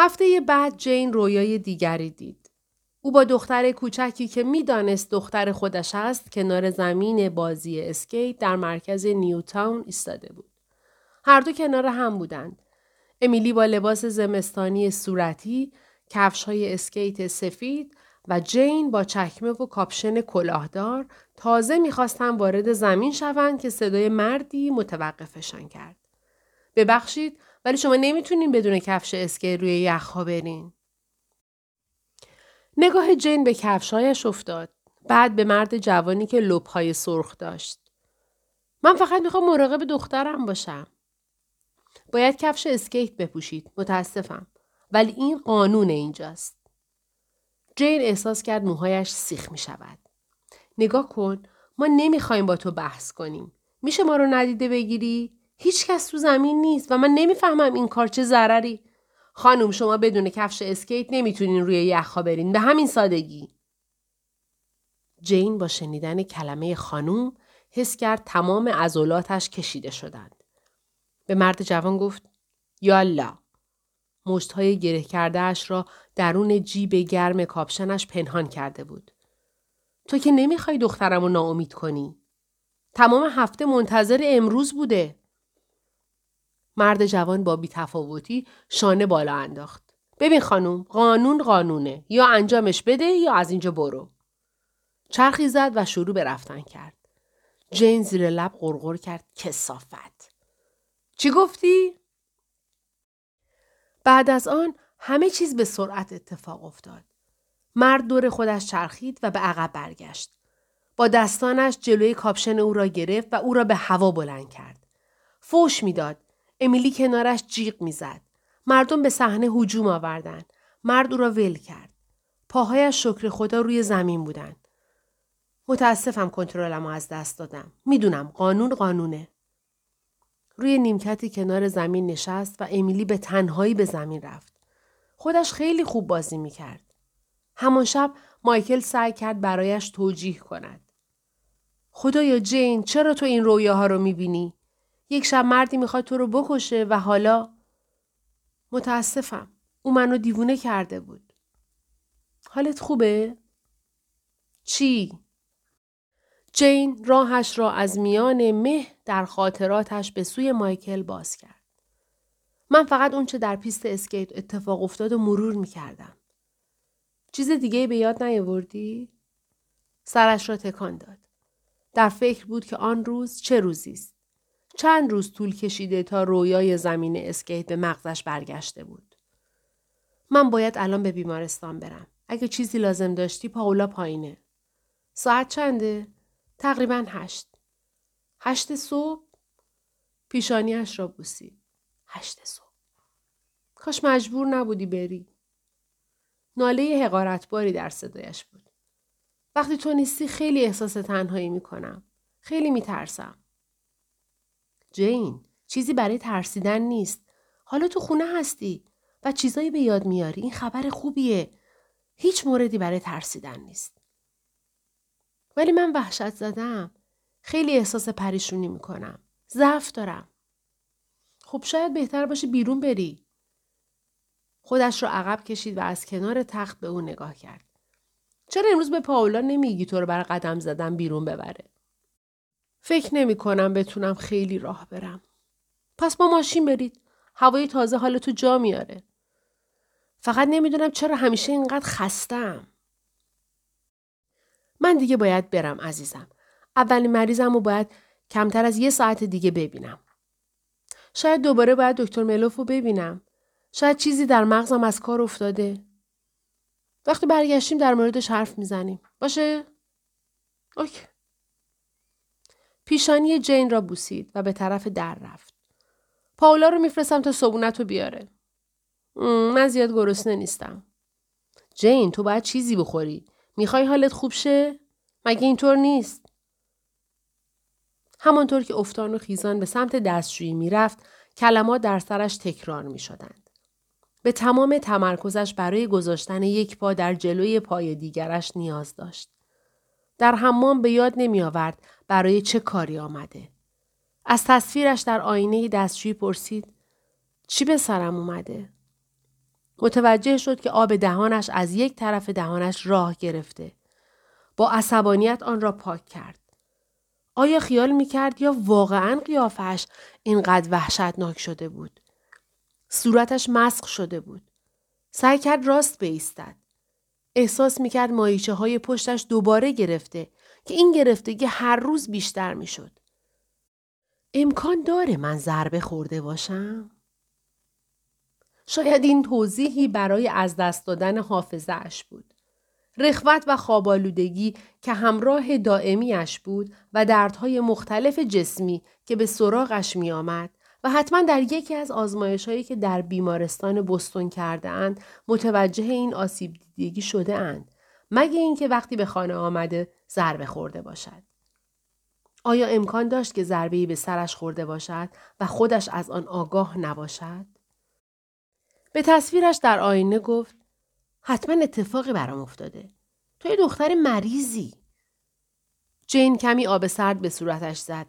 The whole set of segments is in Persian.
هفته بعد جین رویای دیگری دید. او با دختر کوچکی که می‌دانست دختر خودش است کنار زمین بازی اسکیت در مرکز نیوتاون ایستاده بود. هر دو کنار هم بودند. امیلی با لباس زمستانی صورتی، کفش های اسکیت سفید و جین با چکمه و کاپشن کلاهدار تازه می‌خواستن وارد زمین شوند که صدای مردی متوقفشان کرد. ببخشید ولی شما نمی‌تونین بدون کفش اسکیت روی یخها برین. نگاه جین به کفشهایش افتاد. بعد به مرد جوانی که لبهای سرخ داشت. من فقط می‌خوام مراقب دخترم باشم. باید کفش اسکیت بپوشید. متاسفم. ولی این قانون اینجاست. جین احساس کرد موهایش سیخ می شود. نگاه کن ما نمی‌خوایم با تو بحث کنیم. میشه ما رو ندیده بگیری؟ هیچ کس تو زمین نیست و من نمی‌فهمم این کار چه ضرری. خانم شما بدون کفش اسکیت نمی‌تونین روی یخها برین به همین سادگی. جین با شنیدن کلمه خانوم حس کرد تمام عضلاتش کشیده شدند. به مرد جوان گفت یالا. مشتهای گره کردهش را درون جیب گرم کاپشنش پنهان کرده بود. تو که نمی‌خوای دخترم رو ناامید کنی. تمام هفته منتظر امروز بوده. مرد جوان با بیتفاوتی شانه بالا انداخت. ببین خانم قانون قانونه یا انجامش بده یا از اینجا برو. چرخی زد و شروع به رفتن کرد. جین زیر لب غرغر کرد کسافت. چی گفتی؟ بعد از آن همه چیز به سرعت اتفاق افتاد. مرد دور خودش چرخید و به عقب برگشت. با دستانش جلوی کاپشن او را گرفت و او را به هوا بلند کرد. فوش می‌داد. امیلی کنارش جیغ می‌زد. مردم به صحنه هجوم آوردند. مرد او را ول کرد. پاهایش شکر خدا روی زمین بودند. متاسفم کنترلم از دست دادم. می‌دونم قانون قانونه. روی نیمکتی کنار زمین نشست و امیلی به تنهایی به زمین رفت. خودش خیلی خوب بازی می‌کرد. همان شب مایکل سعی کرد برایش توجیه کند. خدایا جین چرا تو این رویاها رو می‌بینی؟ یک شب مردی می‌خواد تو رو بکشه و حالا متاسفم. او منو دیوونه کرده بود. حالت خوبه؟ چی؟ جین راهش را از میان مه در خاطراتش به سوی مایکل باز کرد. من فقط اونچه در پیست اسکیت اتفاق افتاد و مرور می کردم. چیز دیگه به یاد نیاوردی؟ سرش را تکان داد. در فکر بود که آن روز چه روزی است. چند روز طول کشیده تا رویای زمین اسکیت به مغزش برگشته بود. من باید الان به بیمارستان برم. اگه چیزی لازم داشتی پاولا پایینه. ساعت چنده؟ تقریبا هشت. هشت صبح؟ پیشانیش را بوسید. هشت صبح. کاش مجبور نبودی بری. ناله حقارتباری در صدایش بود. وقتی تو نیستی خیلی احساس تنهایی می‌کنم. خیلی میترسم. جین چیزی برای ترسیدن نیست. حالا تو خونه هستی و چیزایی به یاد میاری. این خبر خوبیه. هیچ موردی برای ترسیدن نیست. ولی من وحشت زدم. خیلی احساس پریشونی می‌کنم. ضعف دارم. خب شاید بهتر باشه بیرون بری. خودش را عقب کشید و از کنار تخت به او نگاه کرد. چرا امروز به پاولا نمیگی تو رو بر قدم زدن بیرون ببره؟ فکر نمی کنم بتونم خیلی راه برم. پس با ماشین برید. هوای تازه حال تو جا میاره. فقط نمی‌دونم چرا همیشه اینقدر خستم. من دیگه باید برم عزیزم. اولین مریضم رو باید کمتر از یه ساعت دیگه ببینم. شاید دوباره باید دکتر ملوف رو ببینم. شاید چیزی در مغزم از کار افتاده. وقتی برگشتیم در موردش حرف می‌زنیم. باشه؟ اوکی. پیشانی جین را بوسید و به طرف در رفت. پاولا رو میفرستم تا صبونت رو بیاره. من زیاد گرسنه نیستم. جین تو باید چیزی بخوری. می‌خوای حالت خوب شه؟ مگه اینطور نیست؟ همانطور که افتان و خیزان به سمت دستشویی می‌رفت کلمات در سرش تکرار می شدند. به تمام تمرکزش برای گذاشتن یک پا در جلوی پای دیگرش نیاز داشت. در حمام به یاد نمی آورد برای چه کاری آمده. از تصویرش در آینه دستشویی پرسید چی به سرم اومده؟ متوجه شد که آب دهانش از یک طرف دهانش راه گرفته. با عصبانیت آن را پاک کرد. آیا خیال می کرد یا واقعا قیافش اینقدر وحشتناک شده بود؟ صورتش مسخ شده بود. سعی کرد راست بیستد. احساس می کرد مایچه های پشتش دوباره گرفته که این گرفتگی هر روز بیشتر می شد. امکان داره من ضربه خورده باشم؟ شاید این توضیحی برای از دست دادن حافظه بود. رخوت و خوابالودگی که همراه دائمیش بود و دردهای مختلف جسمی که به سراغش می آمد حتما در یکی از آزمایش هایی که در بیمارستان بستون کرده اند متوجه این آسیب دیدگی شده اند. مگه اینکه وقتی به خانه آمده ضربه خورده باشد. آیا امکان داشت که ضربه‌ای به سرش خورده باشد و خودش از آن آگاه نباشد؟ به تصویرش در آینه گفت حتما اتفاقی برام افتاده. تو یه دختر مریضی. جین کمی آب سرد به صورتش زد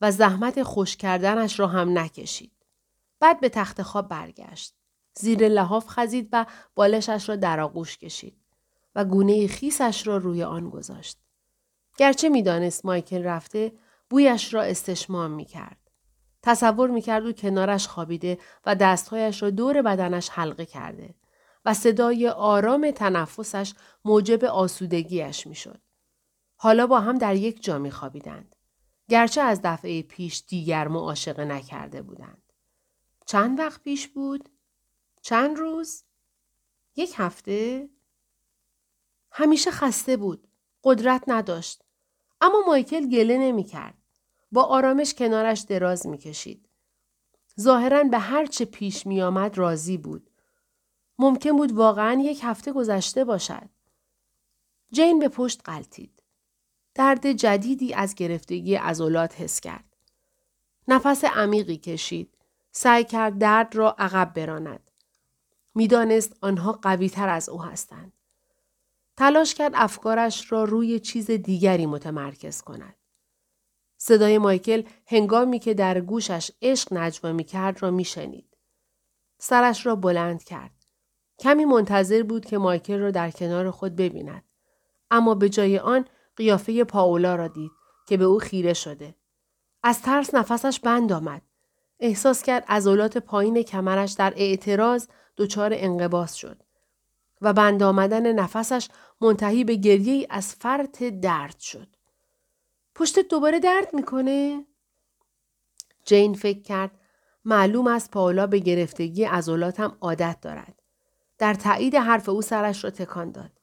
و زحمت خوش کردنش را هم نکشید. بعد به تخت خواب برگشت. زیر لحاف خزید و بالشش را در آغوش کشید و گونه خیسش را روی آن گذاشت. گرچه می‌دانست مایکل رفته بویش را استشمام می کرد. تصور می کرد او کنارش خوابیده و دستهایش را دور بدنش حلقه کرده و صدای آرام تنفسش موجب آسودگیش می شد. حالا با هم در یک جا می خوابیدند. گرچه از دفعه پیش دیگر معاشقه نکرده بودند. چند وقت پیش بود؟ چند روز؟ یک هفته؟ همیشه خسته بود. قدرت نداشت. اما مایکل گله نمی کرد. با آرامش کنارش دراز می کشید. ظاهرا به هر چه پیش می آمد راضی بود. ممکن بود واقعا یک هفته گذشته باشد. جین به پشت قلتید. درد جدیدی از گرفتگی عضلات حس کرد. نفس عمیقی کشید. سعی کرد درد را عقب براند. می‌دانست آنها قویتر از او هستند. تلاش کرد افکارش را روی چیز دیگری متمرکز کند. صدای مایکل هنگامی که در گوشش عشق نجوا می کرد را می شنید. سرش را بلند کرد. کمی منتظر بود که مایکل را در کنار خود ببیند. اما به جای آن قیافه پاولا را دید که به او خیره شده. از ترس نفسش بند آمد. احساس کرد عضلات پایین کمرش در اعتراض دچار انقباس شد. و بند آمدن نفسش منتهی به گریه از فرط درد شد. پشتت دوباره درد می‌کنه؟ جین فکر کرد معلوم است پاولا به گرفتگی عضلاتم عادت دارد. در تایید حرف او سرش را تکان داد.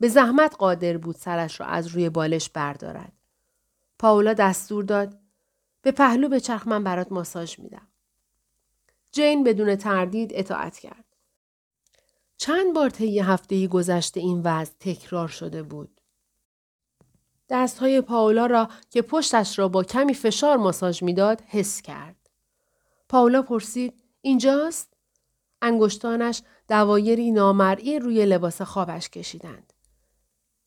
به زحمت قادر بود سرش را از روی بالش بردارد. پاولا دستور داد به پهلو به چرخ من برات ماساژ میدم. جین بدون تردید اطاعت کرد. چند بار طی هفته گذشته این وضع تکرار شده بود. دستهای پاولا را که پشتش را با کمی فشار ماساژ می‌داد حس کرد. پاولا پرسید اینجاست؟ انگشتانش دوایری نامرئی روی لباس خوابش کشیدند.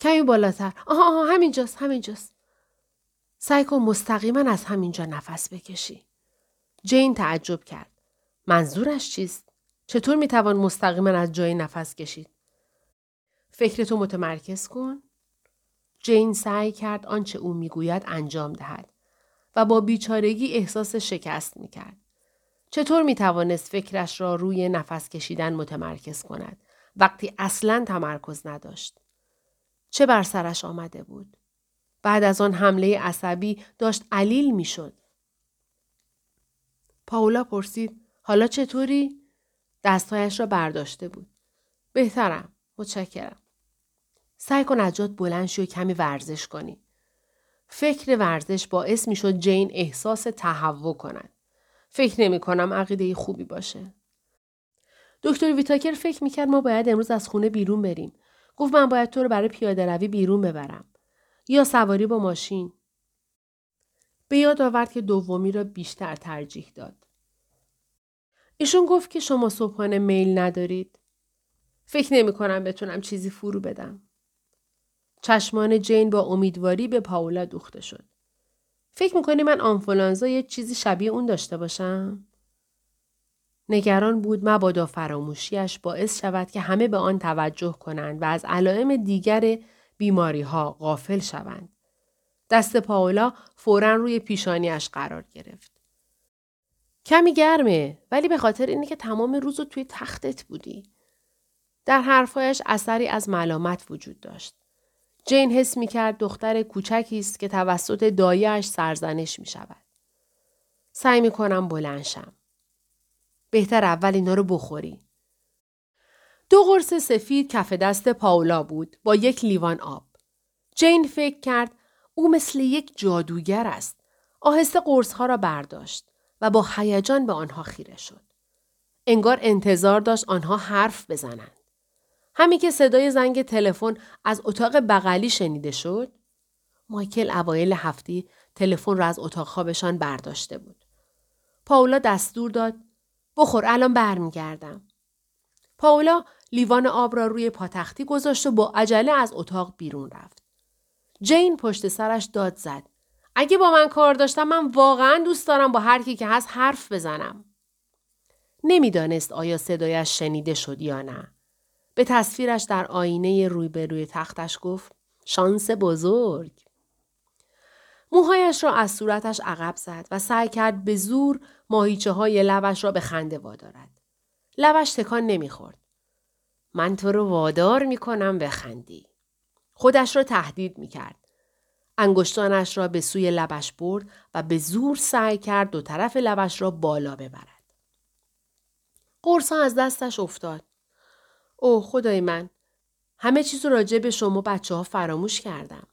کمی بالاتر. آها آها همینجاست همینجاست. سعی کن مستقیما از همینجا نفس بکشی. جین تعجب کرد. منظورش چیست؟ چطور می‌توان مستقیما از جای نفس کشید؟ فکرتو متمرکز کن. جین سعی کرد آنچه او می‌گوید انجام دهد و با بیچارگی احساس شکست می‌کرد. چطور می‌توانست فکرش را روی نفس کشیدن متمرکز کند وقتی اصلا تمرکز نداشت؟ چه بر سرش آمده بود؟ بعد از آن حمله عصبی داشت علیل می‌شد. پاولا پرسید حالا چطوری؟ دستهایش را برداشته بود. بهترم. متشکرم. سعی کن از جات بلند شو کمی ورزش کنی. فکر ورزش باعث می شد جین احساس تهوع کند. فکر نمی کنم عقیده خوبی باشه. دکتر ویتاکر فکر می کرد ما باید امروز از خونه بیرون بریم. گفت من باید تو رو برای پیاده روی بیرون ببرم. یا سواری با ماشین. به یاد آورد که دومی را بیشتر ترجیح داد. ایشون گفت که شما صبحانه میل ندارید. فکر نمی کنم بتونم چیزی فرو بدم. چشمان جین با امیدواری به پاولا دوخته شد. فکر می‌کنی من آنفولانزا یه چیزی شبیه اون داشته باشم؟ نگران بود مبادا فراموشیش باعث شود که همه به آن توجه کنند و از علائم دیگر بیماری ها غافل شوند. دست پاولا فورا روی پیشانیش قرار گرفت. کمی گرمه ولی به خاطر اینه که تمام روز رو توی تختت بودی. در حرفایش اثری از ملامت وجود داشت. جین حس می کرد دختر کوچکی است که توسط دایش سرزنش می شود. سعی می کنم بلنشم. بهتر اول اینا رو بخوری. دو قرص سفید کف دست پاولا بود با یک لیوان آب. جین فکر کرد او مثل یک جادوگر است. آهسته قرصها را برداشت و با هیجان به آنها خیره شد. انگار انتظار داشت آنها حرف بزنند. همین که صدای زنگ تلفن از اتاق بغلی شنیده شد، مایکل اوایل هفته تلفن را از اتاق خوابشان برداشته بود. پاولا دستور داد بخور الان برمیگردم. پاولا لیوان آب را روی پاتختی گذاشت و با عجله از اتاق بیرون رفت. جین پشت سرش داد زد. اگه با من کار داشتم من واقعا دوست دارم با هر کی که هست حرف بزنم. نمی‌دانست آیا صدایش شنیده شد یا نه. به تصویرش در آینه روی به روی تختش گفت شانس بزرگ. موهایش را از صورتش عقب زد و سعی کرد به زور ماهیچه های لبش را به خنده وادارد. لبش تکان نمی‌خورد. من تو رو وادار می‌کنم بخندی. خودش را تهدید می‌کرد. انگشتانش را به سوی لبش برد و به زور سعی کرد دو طرف لبش را بالا ببرد. قرصا از دستش افتاد. اوه خدای من همه چیز راجع به شما بچه ها فراموش کردم.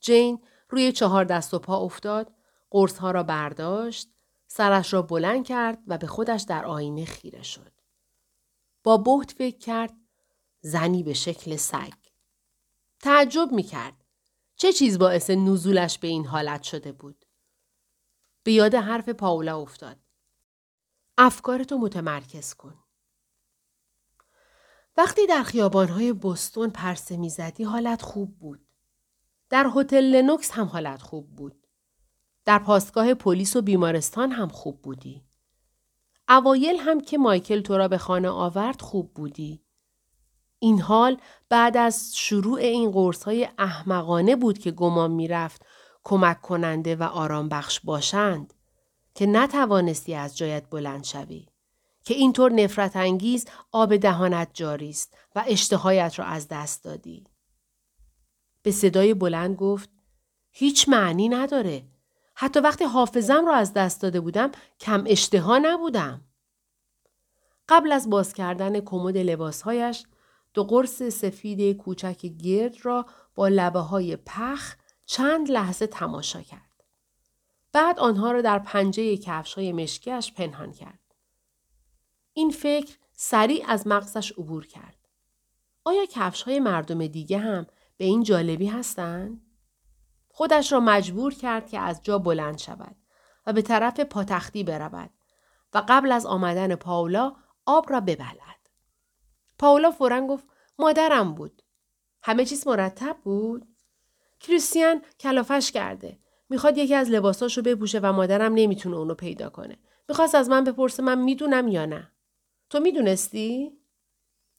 جین روی چهار دست و پا افتاد، قرص ها را برداشت، سرش را بلند کرد و به خودش در آینه خیره شد. با بهت فکر کرد زنی به شکل سگ. تعجب می کرد. چه چیز باعث نزولش به این حالت شده بود؟ به یاد حرف پاولا افتاد. افکارتو متمرکز کن. وقتی در خیابانهای بستون پرسه می‌زدی حالت خوب بود. در هتل لنوکس هم حالت خوب بود. در پاسگاه پلیس و بیمارستان هم خوب بودی. اوایل هم که مایکل تو را به خانه آورد خوب بودی. این حال بعد از شروع این قرص های احمقانه بود که گمان می‌رفت کمک کننده و آرام بخش باشند که نتوانستی از جایت بلند شوی. که اینطور نفرت انگیز آب دهانت جاری است و اشتهایت را از دست دادی. به صدای بلند گفت هیچ معنی نداره. حتی وقتی حافظم را از دست داده بودم کم اشتها نبودم. قبل از باز کردن کمد لباسهایش دو قرص سفید کوچک گرد را با لبه های پخ چند لحظه تماشا کرد. بعد آنها را در پنجه کفش های مشکیش پنهان کرد. این فکر سریع از مغزش عبور کرد. آیا کفش های مردم دیگه هم به این جالبی هستند؟ خودش را مجبور کرد که از جا بلند شود و به طرف پاتختی برود و قبل از آمدن پاولا آب را ببلد. پاولا فورا گفت مادرم بود. همه چیز مرتب بود؟ کریستیان کلافش کرده. می‌خواد یکی از لباساشو بپوشه و مادرم نمی‌تونه اونو پیدا کنه. می‌خواست از من بپرسه من می‌دونم یا نه. تو می‌دونستی؟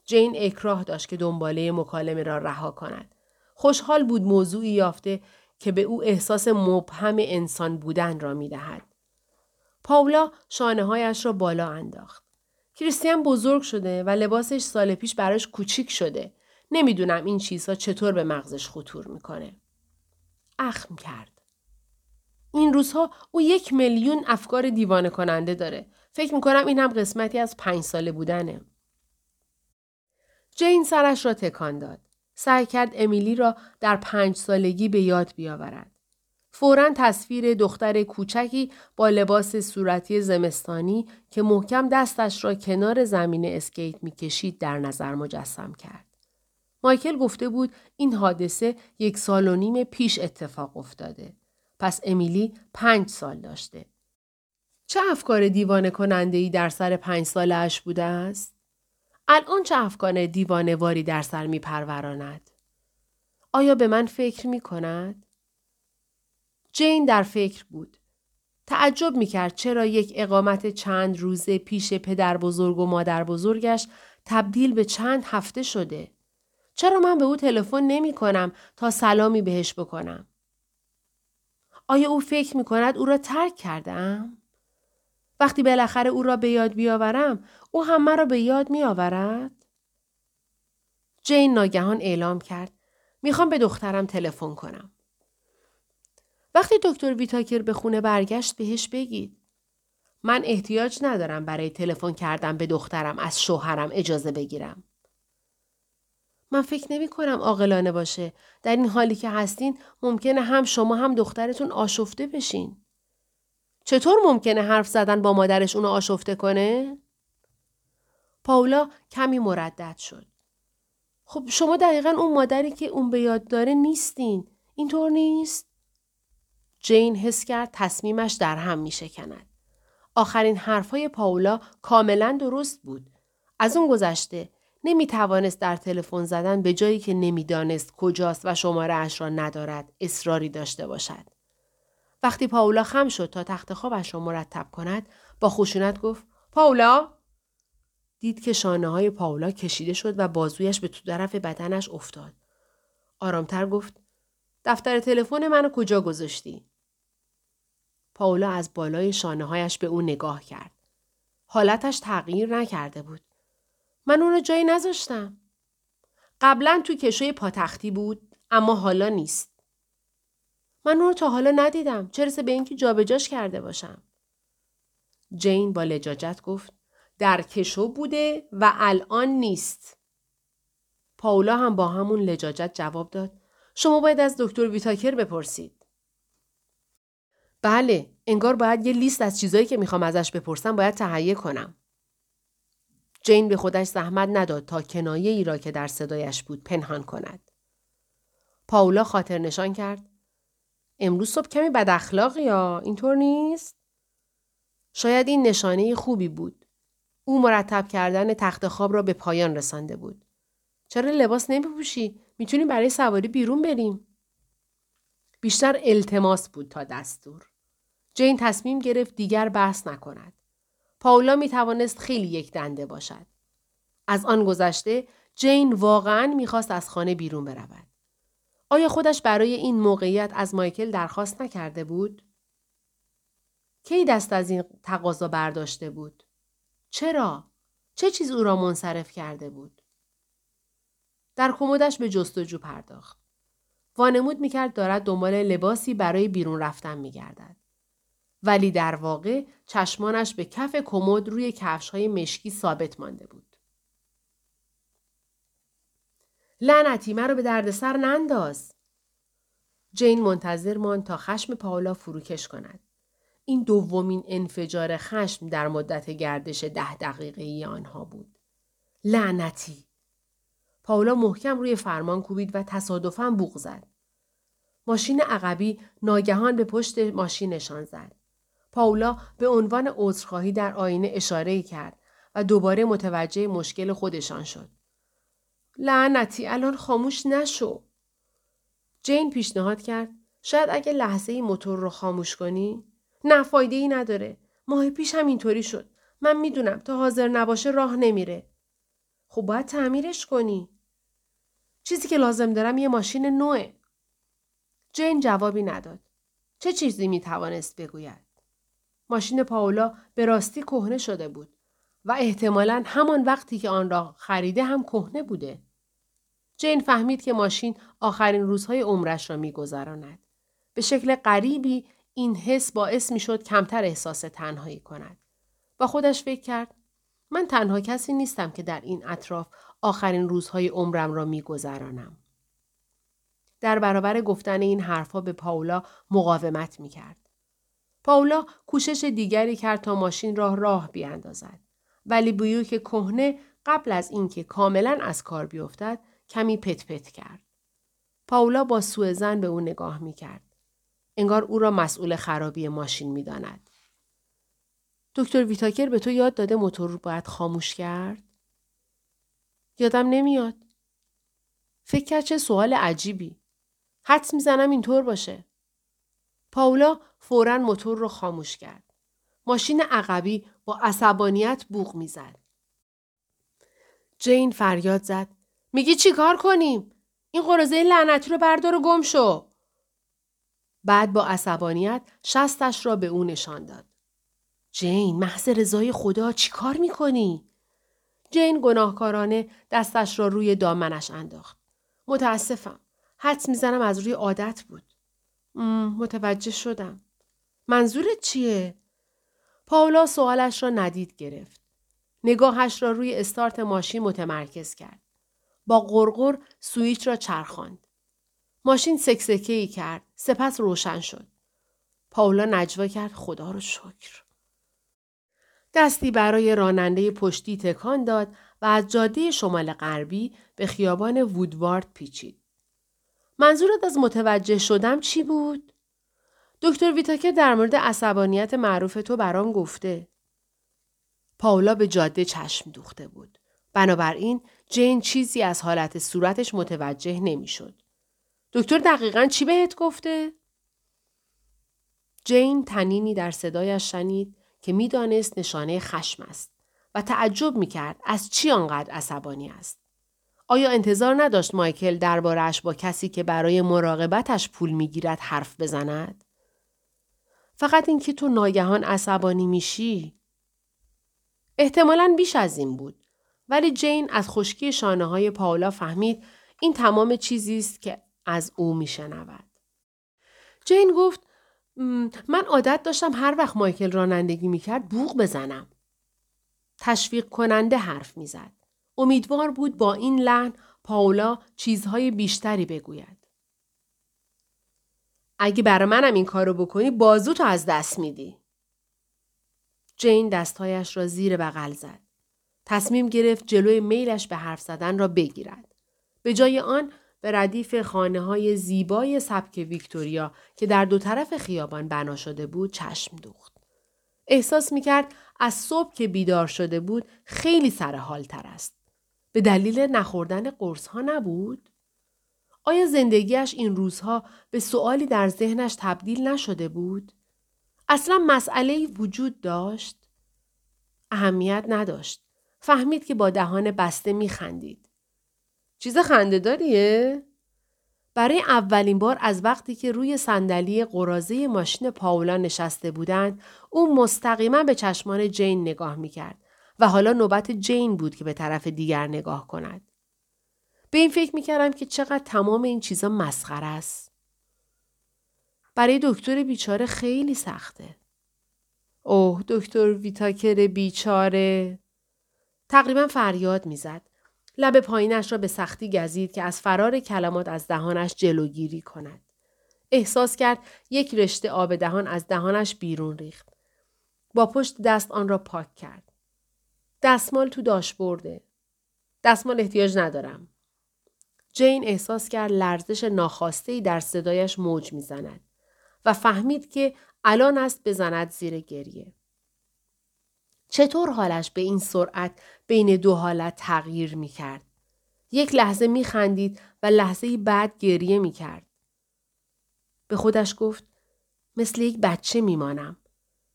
جین اکراه داشت که دنباله مکالمه را رها کند. خوشحال بود موضوعی یافته که به او احساس مبهم انسان بودن را می دهد. پاولا شانه هایش را بالا انداخت. کریستیان بزرگ شده و لباسش سال پیش براش کوچیک شده. نمی‌دونم این چیزها چطور به مغزش خطور می‌کنه. اخم کرد. این روزها او یک میلیون افکار دیوانه کننده داره. فکر می‌کنم این هم قسمتی از پنج ساله بودنه. جین سرش را تکان داد. سعی کرد امیلی را در پنج سالگی به یاد بیاورد. فورا تصویر دختر کوچکی با لباس صورتی زمستانی که محکم دستش را کنار زمین اسکیت می‌کشید در نظر مجسم کرد. مایکل گفته بود این حادثه یک سال و نیم پیش اتفاق افتاده. پس امیلی پنج سال داشته. چه افکار دیوانه کننده در سر پنج سالش بوده است؟ الان چه افکار دیوانه واری در سر می پروراند؟ آیا به من فکر می کند؟ جین در فکر بود. تعجب می‌کرد چرا یک اقامت چند روزه پیش پدر بزرگ و مادر بزرگش تبدیل به چند هفته شده. چرا من به او تلفن نمی کنم تا سلامی بهش بکنم؟ آیا او فکر می کند او را ترک کردم؟ وقتی بالاخره او را به یاد بیاورم او هم مرا به یاد می آورد؟ جین ناگهان اعلام کرد می‌خوام به دخترم تلفن کنم. وقتی دکتر ویتاکر به خونه برگشت بهش بگید. من احتیاج ندارم برای تلفن کردن به دخترم از شوهرم اجازه بگیرم. من فکر نمی کنم عاقلانه باشه. در این حالی که هستین ممکنه هم شما هم دخترتون آشفته بشین. چطور ممکنه حرف زدن با مادرش اونو آشفته کنه؟ پاولا کمی مردد شد. خب شما دقیقا اون مادری که اون به یاد داره نیستین. اینطور نیست؟ جین حس کرد تصمیمش در هم می شکند. آخرین حرفهای پاولا کاملا درست بود. از اون گذشته نمی توانست در تلفن زدن به جایی که نمی‌دانست کجاست و شماره اش را ندارد اصراری داشته باشد. وقتی پاولا خم شد تا تخت خوابش را مرتب کند با خشونت گفت پاولا دید که شانه های پاولا کشیده شد و بازویش به تو طرف بدنش افتاد. آرامتر گفت دفتر تلفن منو کجا گذاشتی؟ پاولا از بالای شانه هایش به او نگاه کرد. حالتش تغییر نکرده بود. من اون رو جایی نذاشتم. قبلا تو کشوی پاتختی بود اما حالا نیست. من اون رو تا حالا ندیدم. چرسه به اینکه جابجاش کرده باشم. جین با لجاجت گفت در کشو بوده و الان نیست. پاولا هم با همون لجاجت جواب داد. شما باید از دکتر ویتاکر بپرسید. بله، انگار باید یه لیست از چیزایی که می‌خوام ازش بپرسم باید تهیه کنم. جین به خودش زحمت نداد تا کنایه ای را که در صدایش بود پنهان کند. پاولا خاطر نشان کرد. امروز صبح کمی بد اخلاقی یا اینطور نیست؟ شاید این نشانه خوبی بود. او مرتب کردن تخت خواب را به پایان رسانده بود. چرا لباس نمیپوشی؟ می‌تونیم برای سواری بیرون بریم. بیشتر التماس بود تا دستور. جین تصمیم گرفت دیگر بحث نکند. پاولا می توانست خیلی یک دنده باشد. از آن گذشته جین واقعا می‌خواست از خانه بیرون برود. آیا خودش برای این موقعیت از مایکل درخواست نکرده بود؟ کی دست از این تقاضا برداشته بود؟ چرا؟ چه چیز او را منصرف کرده بود؟ در کمدش به جستجو پرداخت. وانمود می‌کرد دارد دنبال لباسی برای بیرون رفتن میگردد. ولی در واقع چشمانش به کف کمد روی کفش های مشکی ثابت مانده بود. لعنتی مرا به دردسر ننداز. جین منتظر ماند تا خشم پاولا فروکش کند. این دومین انفجار خشم در مدت گردش ده دقیقه ای آنها بود. لعنتی. پاولا محکم روی فرمان کوبید و تصادفاً بوغ زد. ماشین عقبی ناگهان به پشت ماشینشان زد. پاولا به عنوان عذرخواهی در آینه اشاره کرد و دوباره متوجه مشکل خودشان شد. لعنتی الان خاموش نشو. جین پیشنهاد کرد شاید اگه لحظه ای موتور رو خاموش کنی نه فایده ای نداره. ماه پیش هم اینطوری شد. من می‌دونم تا حاضر نباشه راه نمیره. خب باید تعمیرش کنی. چیزی که لازم دارم یه ماشین نوعه. جین جوابی نداد. چه چیزی می توانست بگوید؟ ماشین پاولا به راستی کهنه شده بود و احتمالا همان وقتی که آن را خریده هم کهنه بوده. جین فهمید که ماشین آخرین روزهای عمرش را میگذراند. به شکل غریبی این حس باعث می شد کمتر احساس تنهایی کند. و خودش فکر کرد من تنها کسی نیستم که در این اطراف آخرین روزهای عمرم را می گذرانم. در برابر گفتن این حرفها به پاولا مقاومت می کرد. پاولا کوشش دیگری کرد تا ماشین را راه بیاندازد. ولی بیو که کهنه قبل از اینکه کاملا از کار بیفتد کمی پت پت کرد. پاولا با سوء زن به او نگاه می کرد. انگار او را مسئول خرابی ماشین می داند. دکتر ویتاکر به تو یاد داده موتور رو باید خاموش کرد؟ یادم نمیاد. فکر کرد چه سوال عجیبی. حدس می‌زنم اینطور باشه. پاولا فورا موتور رو خاموش کرد. ماشین عقبی با عصبانیت بوغ می‌زد. جین فریاد زد. میگی چی کار کنیم؟ این قرازه لعنتی رو بردار و گم شو. بعد با عصبانیت شستش را به او نشان داد. جین محض رضای خدا چی کار می‌کنی؟ جین گناهکارانه دستش را روی دامنش انداخت. متاسفم. حدس می‌زنم از روی عادت بود. متوجه شدم. منظورت چیه؟ پاولا سوالش را ندید گرفت. نگاهش را روی استارت ماشین متمرکز کرد. با قرقر سویچ را چرخاند. ماشین سکسکه ای کرد. سپس روشن شد. پاولا نجوا کرد خدا رو شکر. دستی برای راننده پشتی تکان داد و از جاده شمال غربی به خیابان وودوارد پیچید. منظورت از متوجه شدم چی بود؟ دکتر ویتاکر در مورد عصبانیت معروف تو برام گفته. پاولا به جاده چشم دوخته بود. بنابراین جین چیزی از حالت صورتش متوجه نمی‌شد. دکتر دقیقا چی بهت گفته؟ جین تنینی در صدایش شنید که می‌دانست نشانه خشم است و تعجب می‌کرد از چی آنقدر عصبانی است. آیا انتظار نداشت مایکل دربارهش با کسی که برای مراقبتش پول می‌گیرد حرف بزند؟ فقط اینکه تو ناگهان عصبانی میشی. احتمالا بیش از این بود. ولی جین از خشکی شانه های پاولا فهمید این تمام چیزی است که از او میشنود. جین گفت من عادت داشتم هر وقت مایکل رانندگی می‌کرد بوغ بزنم. تشویق کننده حرف می‌زد. امیدوار بود با این لحن پاولا چیزهای بیشتری بگوید. اگه برای منم این کارو بکنی بازو تو از دست میدی. جین دستهایش را زیر بغل زد. تصمیم گرفت جلوی میلش به حرف زدن را بگیرد. به جای آن به ردیف خانه های زیبای سبک ویکتوریا که در دو طرف خیابان بنا شده بود چشم دوخت. احساس می‌کرد از صبح که بیدار شده بود خیلی سر حال تر است. به دلیل نخوردن قرص ها نبود؟ آیا زندگیش این روزها به سوالی در ذهنش تبدیل نشده بود؟ اصلا مسئله وجود داشت؟ اهمیت نداشت. فهمید که با دهان بسته می خندید. چیز خنده داریه؟ برای اولین بار از وقتی که روی صندلی قرازه ماشین پاولا نشسته بودند او مستقیما به چشمان جین نگاه می کرد و حالا نوبت جین بود که به طرف دیگر نگاه کند. به این فکر می‌کردم که چقدر تمام این چیزا مسخره است. برای دکتر بیچاره خیلی سخته. اوه دکتر ویتاکر بیچاره. تقریبا فریاد می‌زد. لب پایینش را به سختی گزید که از فرار کلمات از دهانش جلوگیری کند. احساس کرد یک رشته آب دهان از دهانش بیرون ریخت. با پشت دست آن را پاک کرد. دستمال تو داش برده. دستمال احتیاج ندارم. جین احساس کرد لرزش ناخواسته‌ای در صدایش موج می‌زند و فهمید که الان است بزند زیر گریه. چطور حالش به این سرعت بین دو حالت تغییر می کرد؟ یک لحظه می خندید و لحظه بعد گریه می کرد. به خودش گفت مثل یک بچه می مانم.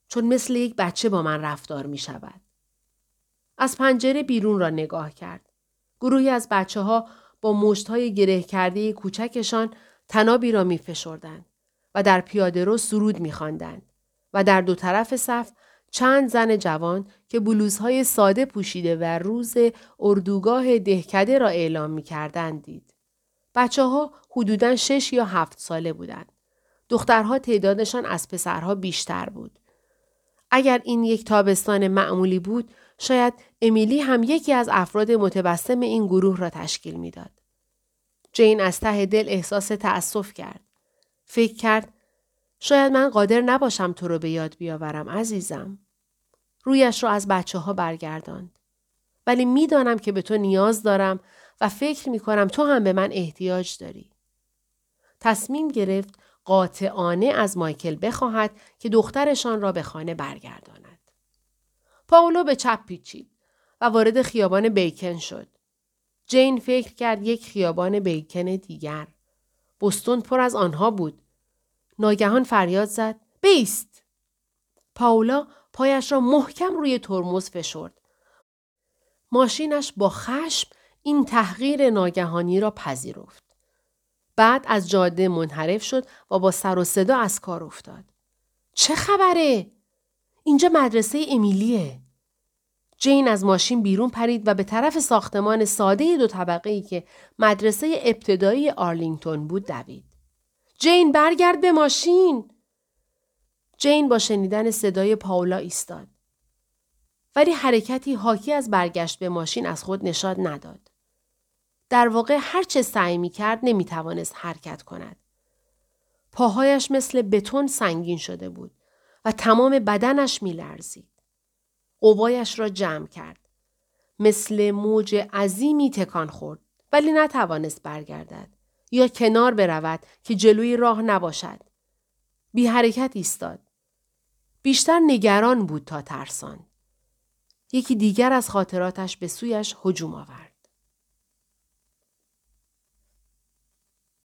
چون مثل یک بچه با من رفتار می شود. از پنجره بیرون را نگاه کرد. گروهی از بچه ها با مشتهای گره کرده کوچکشان تنابی را می فشردن و در پیاده رو سرود می و در دو طرف صف چند زن جوان که بلوزهای ساده پوشیده و روز اردوگاه دهکده را اعلام می کردن دید. بچه ها حدوداً شش یا هفت ساله بودند. دخترها تعدادشان از پسرها بیشتر بود. اگر این یک تابستان معمولی بود، شاید امیلی هم یکی از افراد متبسم این گروه را تشکیل می‌داد. جین از ته دل احساس تأسف کرد. فکر کرد شاید من قادر نباشم تو رو به یاد بیاورم عزیزم. رویش را از بچه ها برگرداند. ولی می‌دانم که به تو نیاز دارم و فکر می کنم تو هم به من احتیاج داری. تصمیم گرفت قاطعانه از مایکل بخواهد که دخترشان را به خانه برگرداند. پاولو به چپ پیچید و وارد خیابان بیکن شد. جین فکر کرد یک خیابان بیکن دیگر. بستون پر از آنها بود. ناگهان فریاد زد بیست. پاولا پایش را محکم روی ترمز فشرد. ماشینش با خشم این تحقیر ناگهانی را پذیرفت. بعد از جاده منحرف شد و با سر و صدا از کار افتاد. چه خبره؟ اینجا مدرسه امیلیه. جین از ماشین بیرون پرید و به طرف ساختمان ساده دو طبقه ای که مدرسه ابتدایی آرلینگتون بود دوید. جین برگرد به ماشین. جین با شنیدن صدای پاولا ایستاد. ولی حرکتی حاکی از برگشت به ماشین از خود نشاد نداد. در واقع هر چه سعی می کرد نمی توانست حرکت کند. پاهایش مثل بتون سنگین شده بود و تمام بدنش می لرزید. قوایش را جمع کرد. مثل موج عظیمی تکان خورد ولی نتوانست برگردد یا کنار برود که جلوی راه نباشد. بی حرکت ایستاد. بیشتر نگران بود تا ترسان. یکی دیگر از خاطراتش به سویش هجوم آورد.